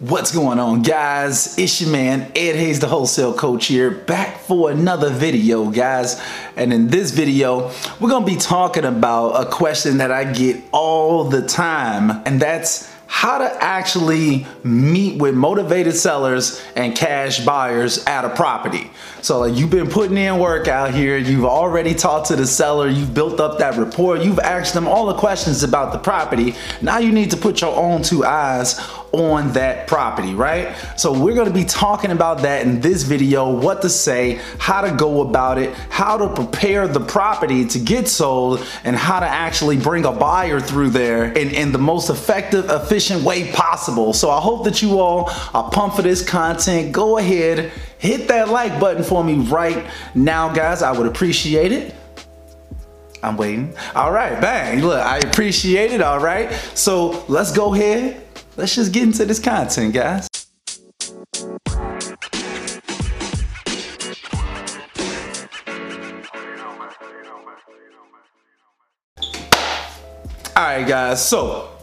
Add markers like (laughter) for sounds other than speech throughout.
What's going on guys? It's your man Ed Hayes the wholesale coach here back for another video guys and in this video we're gonna be talking about a question that I get all the time and that's how to actually meet with motivated sellers and cash buyers at a property. So like you've been putting in work out here, you've already talked to the seller, you've built up that rapport, you've asked them all the questions about the property. Now you need to put your own two eyes on that property, right? So we're gonna be talking about that in this video, what to say, how to go about it, how to prepare the property to get sold, and how to actually bring a buyer through there in, in the most effective, efficient way possible. So I hope that you all are pumped for this content. Go ahead, hit that like button for me right now, guys. I would appreciate it. I'm waiting. All right, bang. Look, I appreciate it. All right. So let's go ahead let's just get into this content, guys. All right, guys, so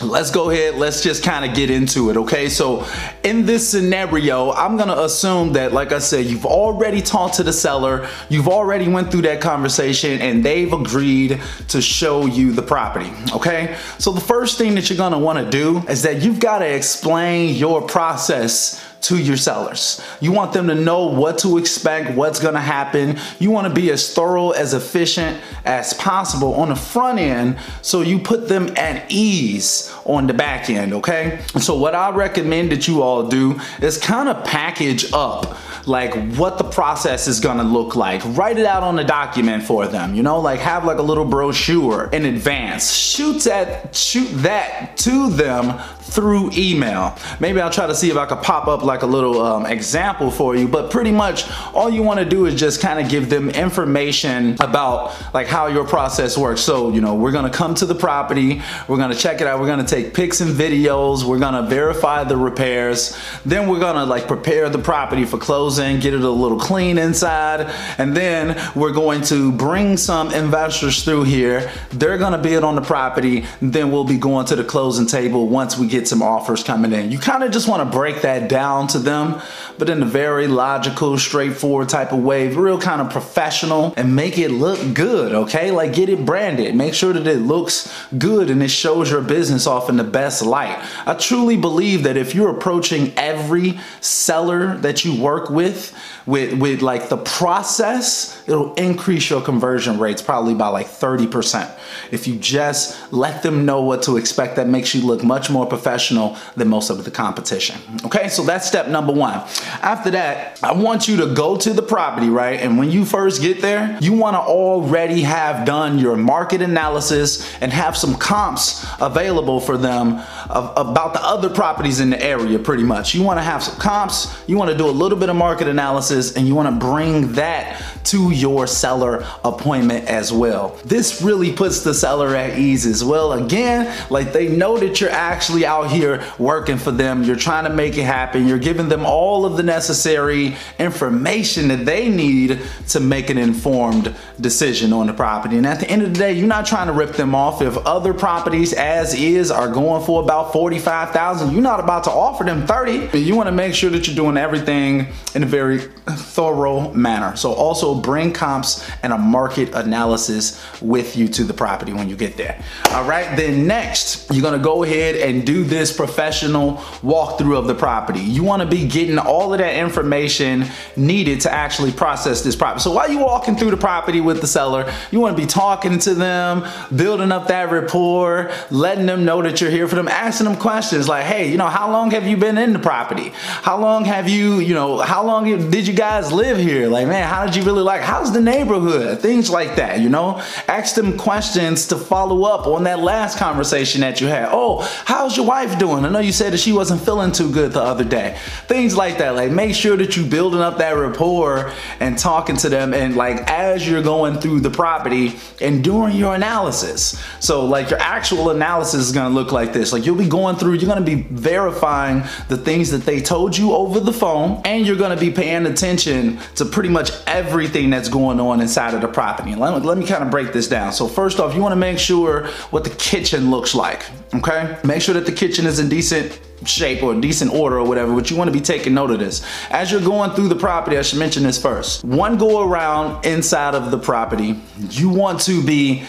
let's go ahead. Let's just kind of get into it okay? So in this scenario i'm gonna assume that like i said you've already talked to the seller you've already went through that conversation and they've agreed to show you the property okay? So the first thing that you're gonna want to do is that you've got to explain your process to your sellers. You want them to know what to expect, what's gonna happen. You wanna be as thorough, as efficient as possible on the front end so you put them at ease on the back end, okay? So what I recommend that you all do is kind of package up like what the process is gonna look like. Write it out on a document for them, you know, like have like a little brochure in advance. Shoot that, shoot that to them through email. Maybe I'll try to see if I could pop up like a little um, example for you, but pretty much all you wanna do is just kind of give them information about like how your process works. So, you know, we're gonna come to the property, we're gonna check it out, we're gonna take pics and videos, we're gonna verify the repairs, then we're gonna like prepare the property for closing, get it a little clean inside, and then we're going to bring some investors through here. They're gonna bid on the property, then we'll be going to the closing table once we get get some offers coming in. You kind of just want to break that down to them, but in a very logical, straightforward type of way, real kind of professional and make it look good, okay? Like get it branded. Make sure that it looks good and it shows your business off in the best light. I truly believe that if you're approaching every seller that you work with, with, with like the process, it'll increase your conversion rates probably by like 30%. If you just let them know what to expect, that makes you look much more professional than most of the competition. Okay, so that's step number one. After that, I want you to go to the property, right? And when you first get there, you wanna already have done your market analysis and have some comps available for them of, about the other properties in the area pretty much. You wanna have some comps, you wanna do a little bit of market analysis and you wanna bring that to your seller appointment as well. This really puts the seller at ease as well. Again, like they know that you're actually out here working for them. You're trying to make it happen. You're giving them all of the necessary information that they need to make an informed decision on the property. And at the end of the day, you're not trying to rip them off. If other properties as is are going for about 45,000, you're not about to offer them 30. But You wanna make sure that you're doing everything in a very thorough manner. So also bring comps and a market analysis with you to the property when you get there. All right, then next, you're gonna go ahead and do this professional walkthrough of the property. You wanna be getting all of that information needed to actually process this property. So while you're walking through the property with the seller, you wanna be talking to them, building up that rapport, letting them know that you're here for them, asking them questions like, hey, you know, how long have you been in the property? How long have you, you know, how long did you guys live here? Like, man, how did you really like, how's the neighborhood? Things like that, you know? Ask them questions to follow up on that last conversation that you had. Oh, how's your wife doing? I know you said that she wasn't feeling too good the other day. Things like that. Like make sure that you building up that rapport and talking to them and like as you're going through the property and doing your analysis. So like your actual analysis is gonna look like this. Like you'll be going through, you're gonna be verifying the things that they told you over the phone and you're gonna be paying attention to pretty much everything that's going on inside of the property. Let me, let me kind of break this down. So first off, you wanna make sure what the kitchen looks like, okay? Make sure that the kitchen is in decent shape or decent order or whatever, but you wanna be taking note of this. As you're going through the property, I should mention this first. One go around inside of the property, you want to be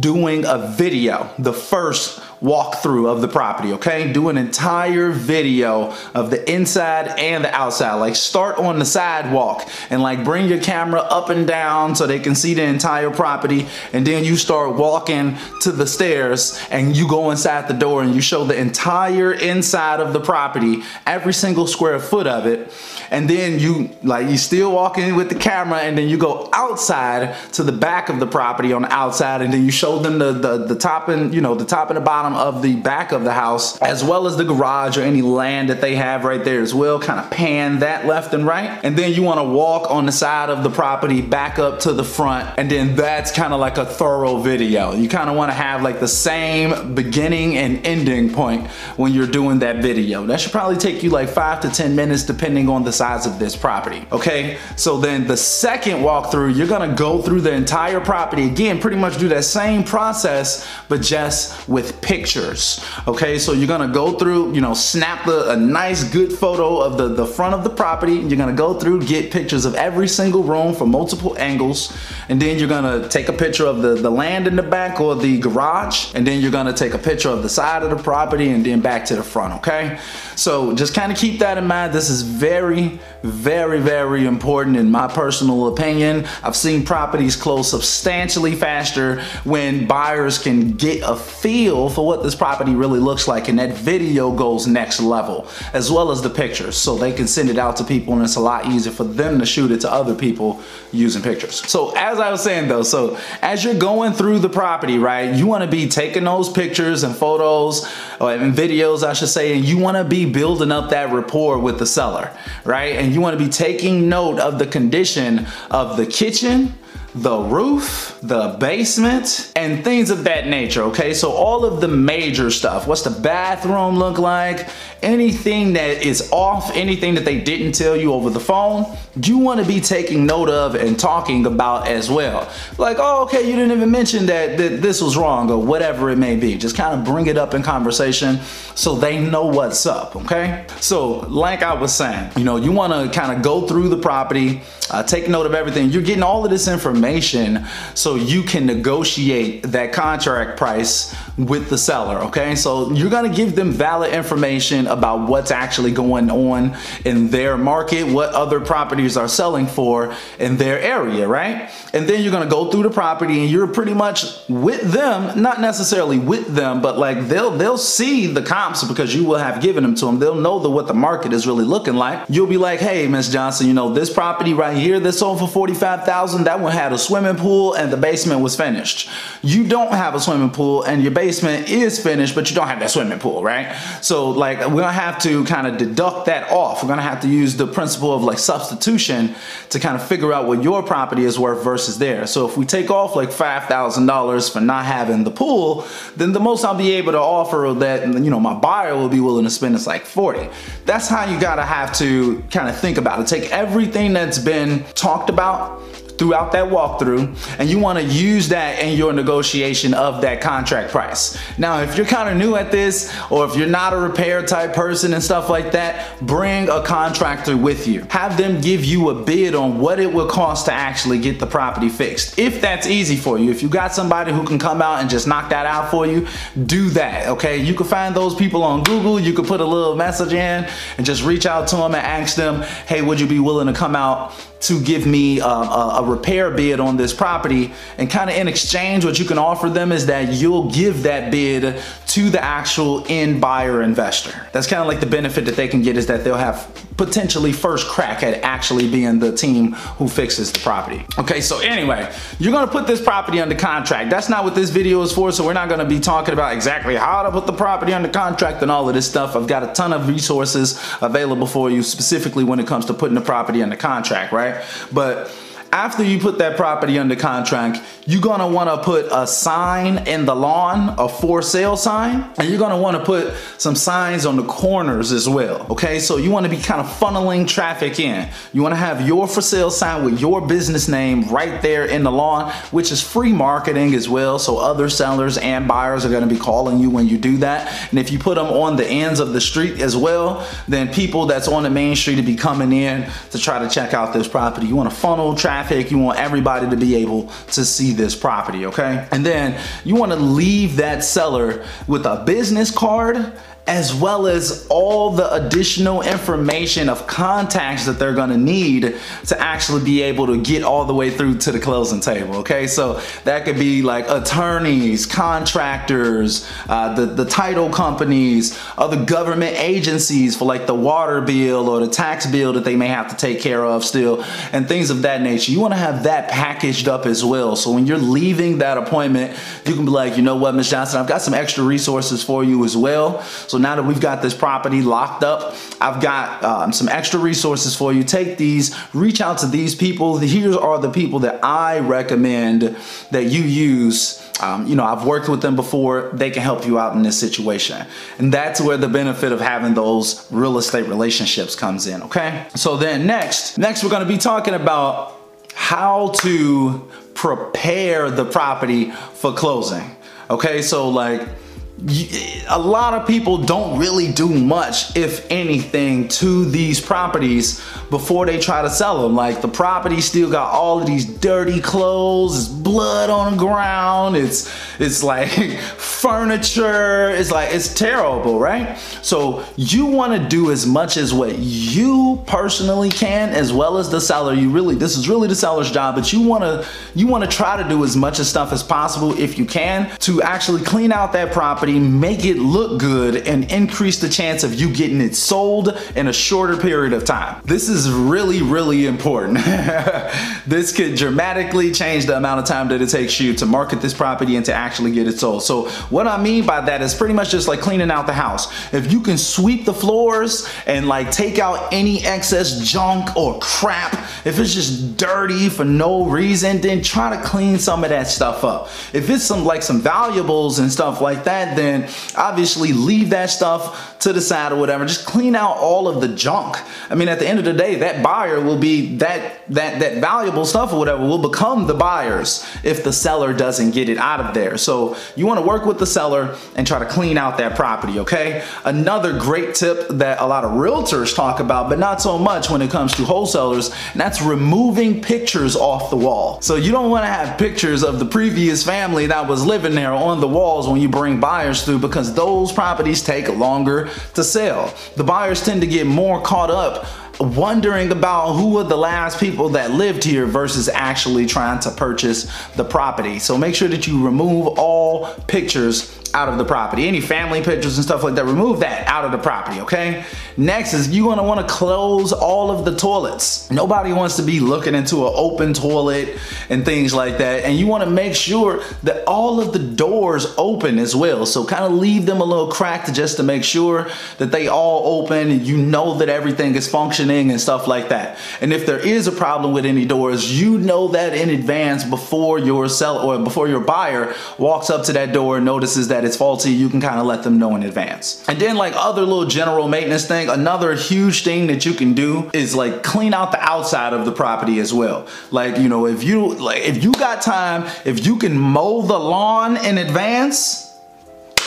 doing a video, the first walkthrough of the property, okay? Do an entire video of the inside and the outside. Like start on the sidewalk and like bring your camera up and down so they can see the entire property and then you start walking to the stairs and you go inside the door and you show the entire inside of the property, every single square foot of it. And then you like you still walking with the camera and then you go outside to the back of the property on the outside and then you show them the the, the top and you know the top and the bottom of the back of the house as well as the garage or any land that they have right there as well. Kind of pan that left and right. And then you want to walk on the side of the property back up to the front. And then that's kind of like a thorough video. You kind of want to have like the same beginning and ending point when you're doing that video. That should probably take you like five to 10 minutes depending on the size of this property. Okay, so then the second walkthrough, you're gonna go through the entire property again, pretty much do that same process, but just with pictures. Okay, so you're gonna go through, you know, snap the, a nice good photo of the, the front of the property. You're gonna go through, get pictures of every single room from multiple angles. And then you're gonna take a picture of the, the land in the back or the garage. And then you're gonna take a picture of the side of the property and then back to the front, okay? So just kind of keep that in mind. This is very, very, very important in my personal opinion. I've seen properties close substantially faster when buyers can get a feel for what this property really looks like and that video goes next level as well as the pictures so they can send it out to people and it's a lot easier for them to shoot it to other people using pictures. So as I was saying though, so as you're going through the property, right, you wanna be taking those pictures and photos or and videos, I should say, and you wanna be building up that rapport with the seller, right? And you wanna be taking note of the condition of the kitchen, the roof, the basement, and things of that nature, okay? So all of the major stuff. What's the bathroom look like? Anything that is off, anything that they didn't tell you over the phone, you wanna be taking note of and talking about as well. Like, oh, okay, you didn't even mention that, that this was wrong or whatever it may be. Just kind of bring it up in conversation so they know what's up, okay? So like I was saying, you know, you wanna kind of go through the property, uh, take note of everything. You're getting all of this information so you can negotiate that contract price with the seller, okay? So you're gonna give them valid information about what's actually going on in their market, what other properties are selling for in their area, right? And then you're gonna go through the property and you're pretty much with them, not necessarily with them, but like they'll they'll see the comps because you will have given them to them. They'll know the, what the market is really looking like. You'll be like, hey, Miss Johnson, you know, this property right here that sold for 45,000, that one had a swimming pool and the basement was finished. You don't have a swimming pool and your basement is finished, but you don't have that swimming pool, right? So like we're gonna have to kind of deduct that off. We're gonna have to use the principle of like substitution to kind of figure out what your property is worth versus theirs. So if we take off like $5,000 for not having the pool, then the most I'll be able to offer that, you know, my buyer will be willing to spend is like 40. That's how you gotta have to kind of think about it. Take everything that's been talked about throughout that walkthrough and you want to use that in your negotiation of that contract price. Now if you're kind of new at this or if you're not a repair type person and stuff like that, bring a contractor with you. Have them give you a bid on what it will cost to actually get the property fixed. If that's easy for you, if you got somebody who can come out and just knock that out for you, do that, okay? You can find those people on Google, you can put a little message in and just reach out to them and ask them, hey, would you be willing to come out to give me a, a, a repair bid on this property and kind of in exchange what you can offer them is that you'll give that bid to the actual end buyer investor. That's kind of like the benefit that they can get is that they'll have potentially first crack at actually being the team who fixes the property. Okay, so anyway, you're gonna put this property under contract. That's not what this video is for, so we're not gonna be talking about exactly how to put the property under contract and all of this stuff. I've got a ton of resources available for you specifically when it comes to putting the property under contract, right? But after you put that property under contract, you're gonna wanna put a sign in the lawn, a for sale sign, and you're gonna wanna put some signs on the corners as well, okay? So you wanna be kind of funneling traffic in. You wanna have your for sale sign with your business name right there in the lawn, which is free marketing as well. So other sellers and buyers are gonna be calling you when you do that. And if you put them on the ends of the street as well, then people that's on the main street to be coming in to try to check out this property. You wanna funnel traffic, you want everybody to be able to see this property, okay? And then you wanna leave that seller with a business card as well as all the additional information of contacts that they're gonna need to actually be able to get all the way through to the closing table, okay? So that could be like attorneys, contractors, uh, the, the title companies, other government agencies for like the water bill or the tax bill that they may have to take care of still, and things of that nature. You wanna have that packaged up as well. So when you're leaving that appointment, you can be like, you know what, Ms. Johnson, I've got some extra resources for you as well. So now that we've got this property locked up, I've got um, some extra resources for you. Take these, reach out to these people. Here are the people that I recommend that you use. Um, you know, I've worked with them before. They can help you out in this situation. And that's where the benefit of having those real estate relationships comes in, okay? So then next, next we're gonna be talking about how to prepare the property for closing. Okay, so like, a lot of people don't really do much, if anything, to these properties before they try to sell them. Like the property still got all of these dirty clothes, it's blood on the ground, it's it's like (laughs) furniture, it's like it's terrible, right? So you want to do as much as what you personally can, as well as the seller. You really, this is really the seller's job, but you want to you want to try to do as much as stuff as possible if you can to actually clean out that property property, make it look good, and increase the chance of you getting it sold in a shorter period of time. This is really, really important. (laughs) this could dramatically change the amount of time that it takes you to market this property and to actually get it sold. So what I mean by that is pretty much just like cleaning out the house. If you can sweep the floors and like take out any excess junk or crap, if it's just dirty for no reason, then try to clean some of that stuff up. If it's some like some valuables and stuff like that, then obviously leave that stuff to the side or whatever. Just clean out all of the junk. I mean, at the end of the day, that buyer will be that that that valuable stuff or whatever will become the buyers if the seller doesn't get it out of there. So you want to work with the seller and try to clean out that property, okay? Another great tip that a lot of realtors talk about, but not so much when it comes to wholesalers, and that's removing pictures off the wall. So you don't want to have pictures of the previous family that was living there on the walls when you bring buyers through because those properties take longer to sell. The buyers tend to get more caught up wondering about who were the last people that lived here versus actually trying to purchase the property. So make sure that you remove all pictures out of the property. Any family pictures and stuff like that, remove that out of the property, okay? Next is you're gonna wanna close all of the toilets. Nobody wants to be looking into an open toilet and things like that. And you wanna make sure that all of the doors open as well. So kind of leave them a little cracked just to make sure that they all open and you know that everything is functioning and stuff like that. And if there is a problem with any doors, you know that in advance before your seller or before your buyer walks up to that door and notices that it's faulty, you can kind of let them know in advance. And then like other little general maintenance thing, another huge thing that you can do is like clean out the outside of the property as well. Like, you know, if you like if you got time, if you can mow the lawn in advance,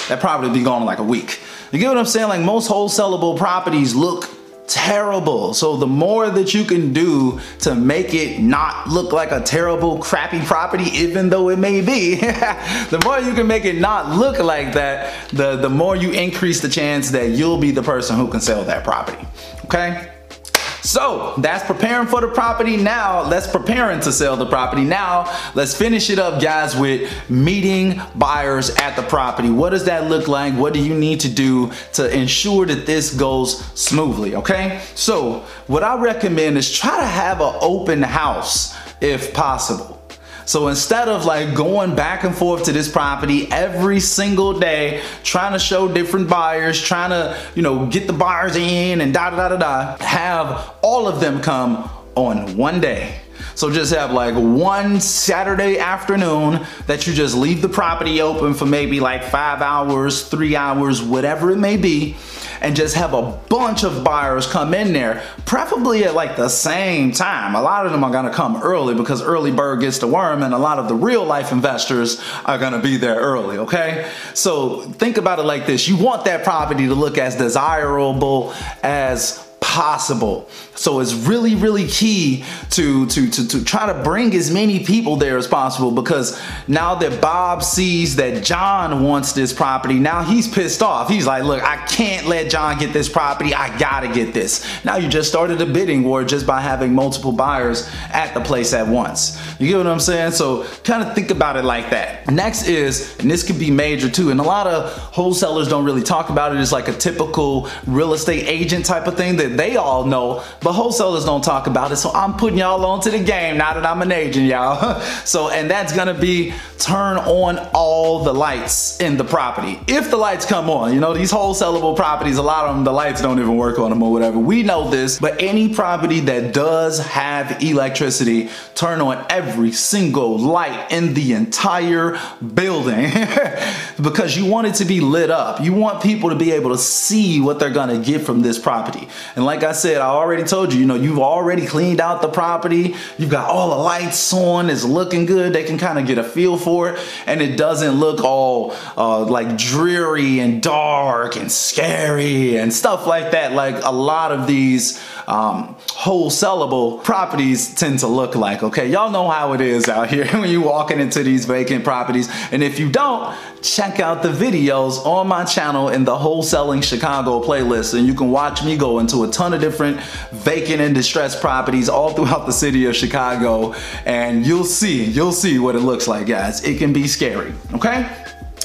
that probably be gone in like a week. You get what I'm saying? Like most wholesalable properties look terrible. So the more that you can do to make it not look like a terrible, crappy property, even though it may be, (laughs) the more you can make it not look like that, the, the more you increase the chance that you'll be the person who can sell that property. Okay? So that's preparing for the property. Now let's preparing to sell the property. Now let's finish it up guys with meeting buyers at the property. What does that look like? What do you need to do to ensure that this goes smoothly, okay? So what I recommend is try to have an open house if possible. So instead of like going back and forth to this property every single day, trying to show different buyers, trying to, you know, get the buyers in and da da da da da, have all of them come on one day So just have like one Saturday afternoon that you just leave the property open for maybe like five hours, three hours, whatever it may be and just have a bunch of buyers come in there, preferably at like the same time. A lot of them are gonna come early because early bird gets the worm and a lot of the real life investors are gonna be there early, okay? So think about it like this. You want that property to look as desirable as possible. So it's really, really key to, to, to, to try to bring as many people there as possible because now that Bob sees that John wants this property, now he's pissed off. He's like, look, I can't let John get this property. I gotta get this. Now you just started a bidding war just by having multiple buyers at the place at once. You get what I'm saying? So kind of think about it like that. Next is, and this could be major too, and a lot of wholesalers don't really talk about it. It's like a typical real estate agent type of thing that they all know, but wholesalers don't talk about it. So I'm putting y'all onto the game now that I'm an agent, y'all. (laughs) so, and that's gonna be turn on all the lights in the property. If the lights come on, you know, these wholesalable properties, a lot of them, the lights don't even work on them or whatever. We know this, but any property that does have electricity, turn on every single light in the entire building (laughs) because you want it to be lit up. You want people to be able to see what they're gonna get from this property. And like I said, I already told you, you know, you've already cleaned out the property. You've got all the lights on. It's looking good. They can kind of get a feel for it. And it doesn't look all uh, like dreary and dark and scary and stuff like that. Like a lot of these um, wholesalable properties tend to look like, okay? Y'all know how it is out here (laughs) when you walking into these vacant properties. And if you don't, check out the videos on my channel in the Wholesaling Chicago playlist and you can watch me go into a ton of different vacant and distressed properties all throughout the city of Chicago and you'll see, you'll see what it looks like guys. It can be scary, okay?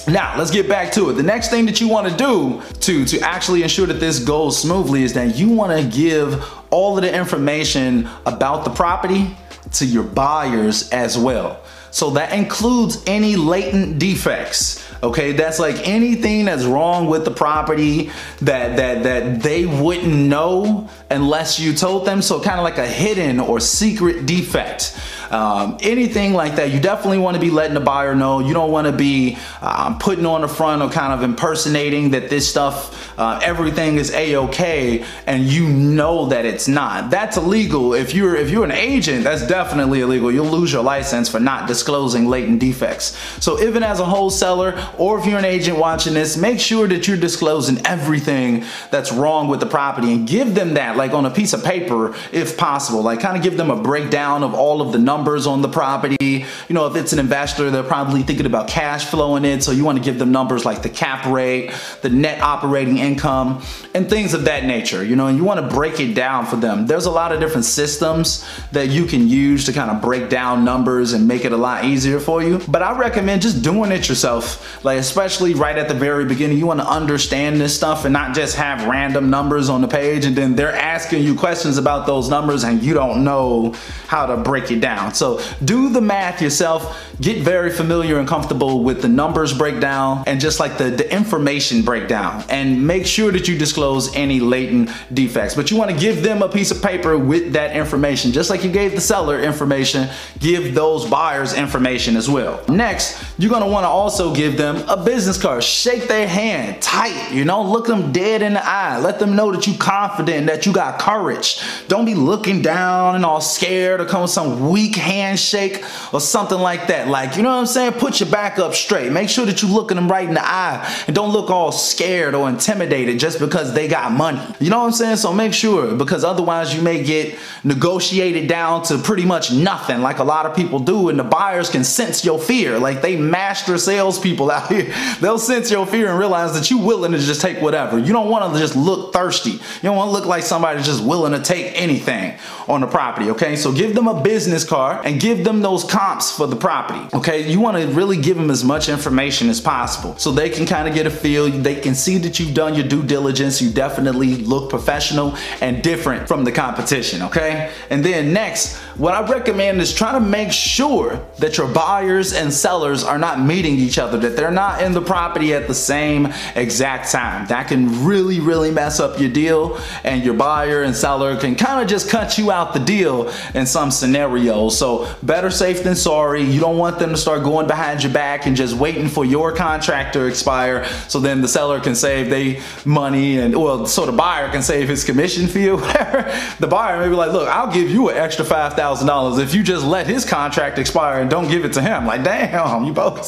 Now, let's get back to it. The next thing that you want to do to, to actually ensure that this goes smoothly is that you want to give all of the information about the property to your buyers as well. So that includes any latent defects. Okay, that's like anything that's wrong with the property that that that they wouldn't know unless you told them. So kind of like a hidden or secret defect. Um, anything like that, you definitely want to be letting the buyer know. You don't want to be um, putting on the front or kind of impersonating that this stuff, uh, everything is a-okay, and you know that it's not. That's illegal. If you're if you're an agent, that's definitely illegal. You'll lose your license for not disclosing latent defects. So even as a wholesaler or if you're an agent watching this, make sure that you're disclosing everything that's wrong with the property and give them that like on a piece of paper if possible. Like kind of give them a breakdown of all of the numbers numbers on the property. You know, if it's an investor, they're probably thinking about cash flowing in. So you want to give them numbers like the cap rate, the net operating income, and things of that nature. You know, and you want to break it down for them. There's a lot of different systems that you can use to kind of break down numbers and make it a lot easier for you. But I recommend just doing it yourself. Like, especially right at the very beginning, you want to understand this stuff and not just have random numbers on the page and then they're asking you questions about those numbers and you don't know how to break it down. So do the math yourself, get very familiar and comfortable with the numbers breakdown and just like the, the information breakdown and make sure that you disclose any latent defects. But you wanna give them a piece of paper with that information. Just like you gave the seller information, give those buyers information as well. Next, you're gonna wanna also give them a business card. Shake their hand tight, you know, look them dead in the eye. Let them know that you're confident, that you got courage. Don't be looking down and all scared or come with some weak handshake or something like that. Like, you know what I'm saying? Put your back up straight. Make sure that you're looking them right in the eye and don't look all scared or intimidated just because they got money. You know what I'm saying? So make sure because otherwise you may get negotiated down to pretty much nothing like a lot of people do and the buyers can sense your fear. Like they master salespeople (laughs) out here. They'll sense your fear and realize that you're willing to just take whatever. You don't want to just look thirsty. You don't want to look like somebody just willing to take anything on the property, okay? So give them a business card are and give them those comps for the property. Okay, you want to really give them as much information as possible so they can kind of get a feel. They can see that you've done your due diligence. You definitely look professional and different from the competition. Okay, and then next, what I recommend is try to make sure that your buyers and sellers are not meeting each other, that they're not in the property at the same exact time. That can really, really mess up your deal and your buyer and seller can kind of just cut you out the deal in some scenarios. So better safe than sorry. You don't want them to start going behind your back and just waiting for your contract to expire so then the seller can save they money and well so the buyer can save his commission fee whatever. (laughs) The buyer may be like, look, I'll give you an extra $5,000 if you just let his contract expire and don't give it to him. Like, damn, (laughs) you both.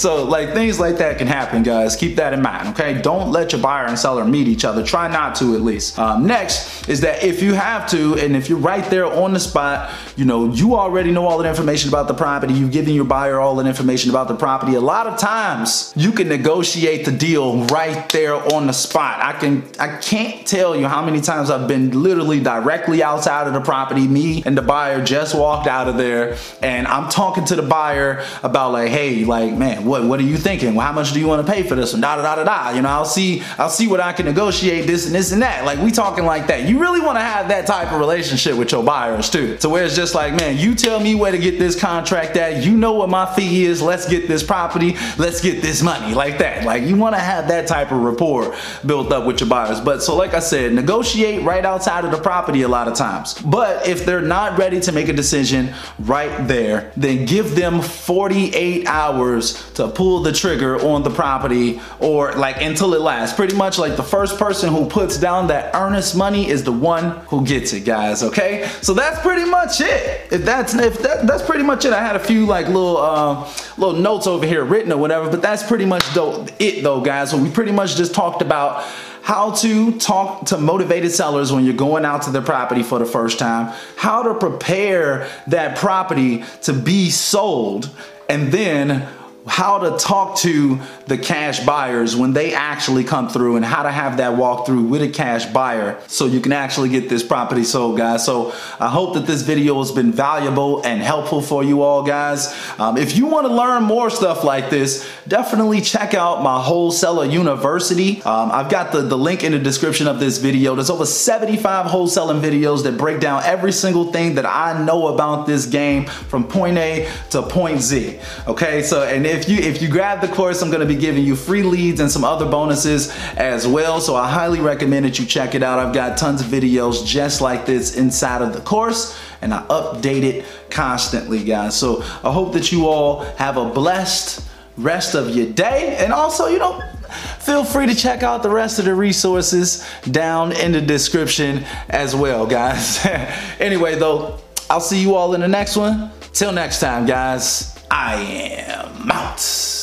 So like things like that can happen, guys. Keep that in mind, okay? Don't let your buyer and seller meet each other. Try not to at least. Um, next is that if you have to, and if you're right there on the spot, you know, you already know all the information about the property. You've given your buyer all the information about the property. A lot of times you can negotiate the deal right there on the spot. I can, I can't tell you how many times I've been literally directly outside of the property. Me and the buyer just walked out of there and I'm talking to the buyer about like, hey, like, man, what, what are you thinking? Well, how much do you want to pay for this one? Da da da da da. You know, I'll see, I'll see what I can negotiate this and this and that. Like we talking like that. You really want to have that type of relationship with your buyers too. To where it's just like, man, you tell me where to get this contract at. You know what my fee is. Let's get this property. Let's get this money like that. Like you want to have that type of rapport built up with your buyers. But so like I said, negotiate right outside of the property a lot of times. But if they're not ready to make a decision right there, then give them 48 hours to pull the trigger on the property or like until it lasts. Pretty much like the first person who puts down that earnest money is the one who gets it, guys, okay? So that's pretty much it. If that's if that, that's pretty much it. I had a few like little uh, little notes over here written or whatever, but that's pretty much it though, guys. So we pretty much just talked about how to talk to motivated sellers when you're going out to their property for the first time, how to prepare that property to be sold, and then how to talk to the cash buyers when they actually come through and how to have that walkthrough with a cash buyer so you can actually get this property sold guys. So I hope that this video has been valuable and helpful for you all guys. Um, if you want to learn more stuff like this definitely check out my wholesaler university. Um, I've got the, the link in the description of this video. There's over 75 wholesaling videos that break down every single thing that I know about this game from point A to point Z okay? So and if if you if you grab the course, I'm gonna be giving you free leads and some other bonuses as well. So I highly recommend that you check it out. I've got tons of videos just like this inside of the course and I update it constantly, guys. So I hope that you all have a blessed rest of your day. And also, you know, feel free to check out the rest of the resources down in the description as well, guys. (laughs) anyway, though, I'll see you all in the next one. Till next time, guys. I am out.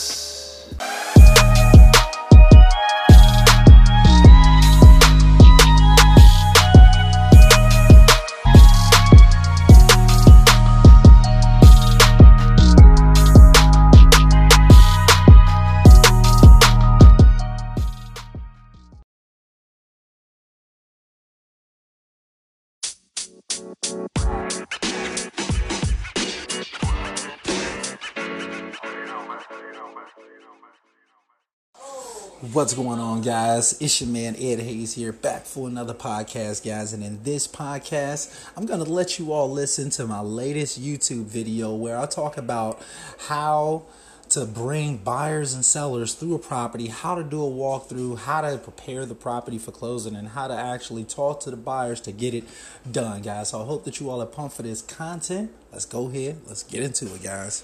What's going on, guys? It's your man Ed Hayes here, back for another podcast, guys. And in this podcast, I'm going to let you all listen to my latest YouTube video where I talk about how to bring buyers and sellers through a property, how to do a walkthrough, how to prepare the property for closing, and how to actually talk to the buyers to get it done, guys. So I hope that you all are pumped for this content. Let's go ahead, let's get into it, guys.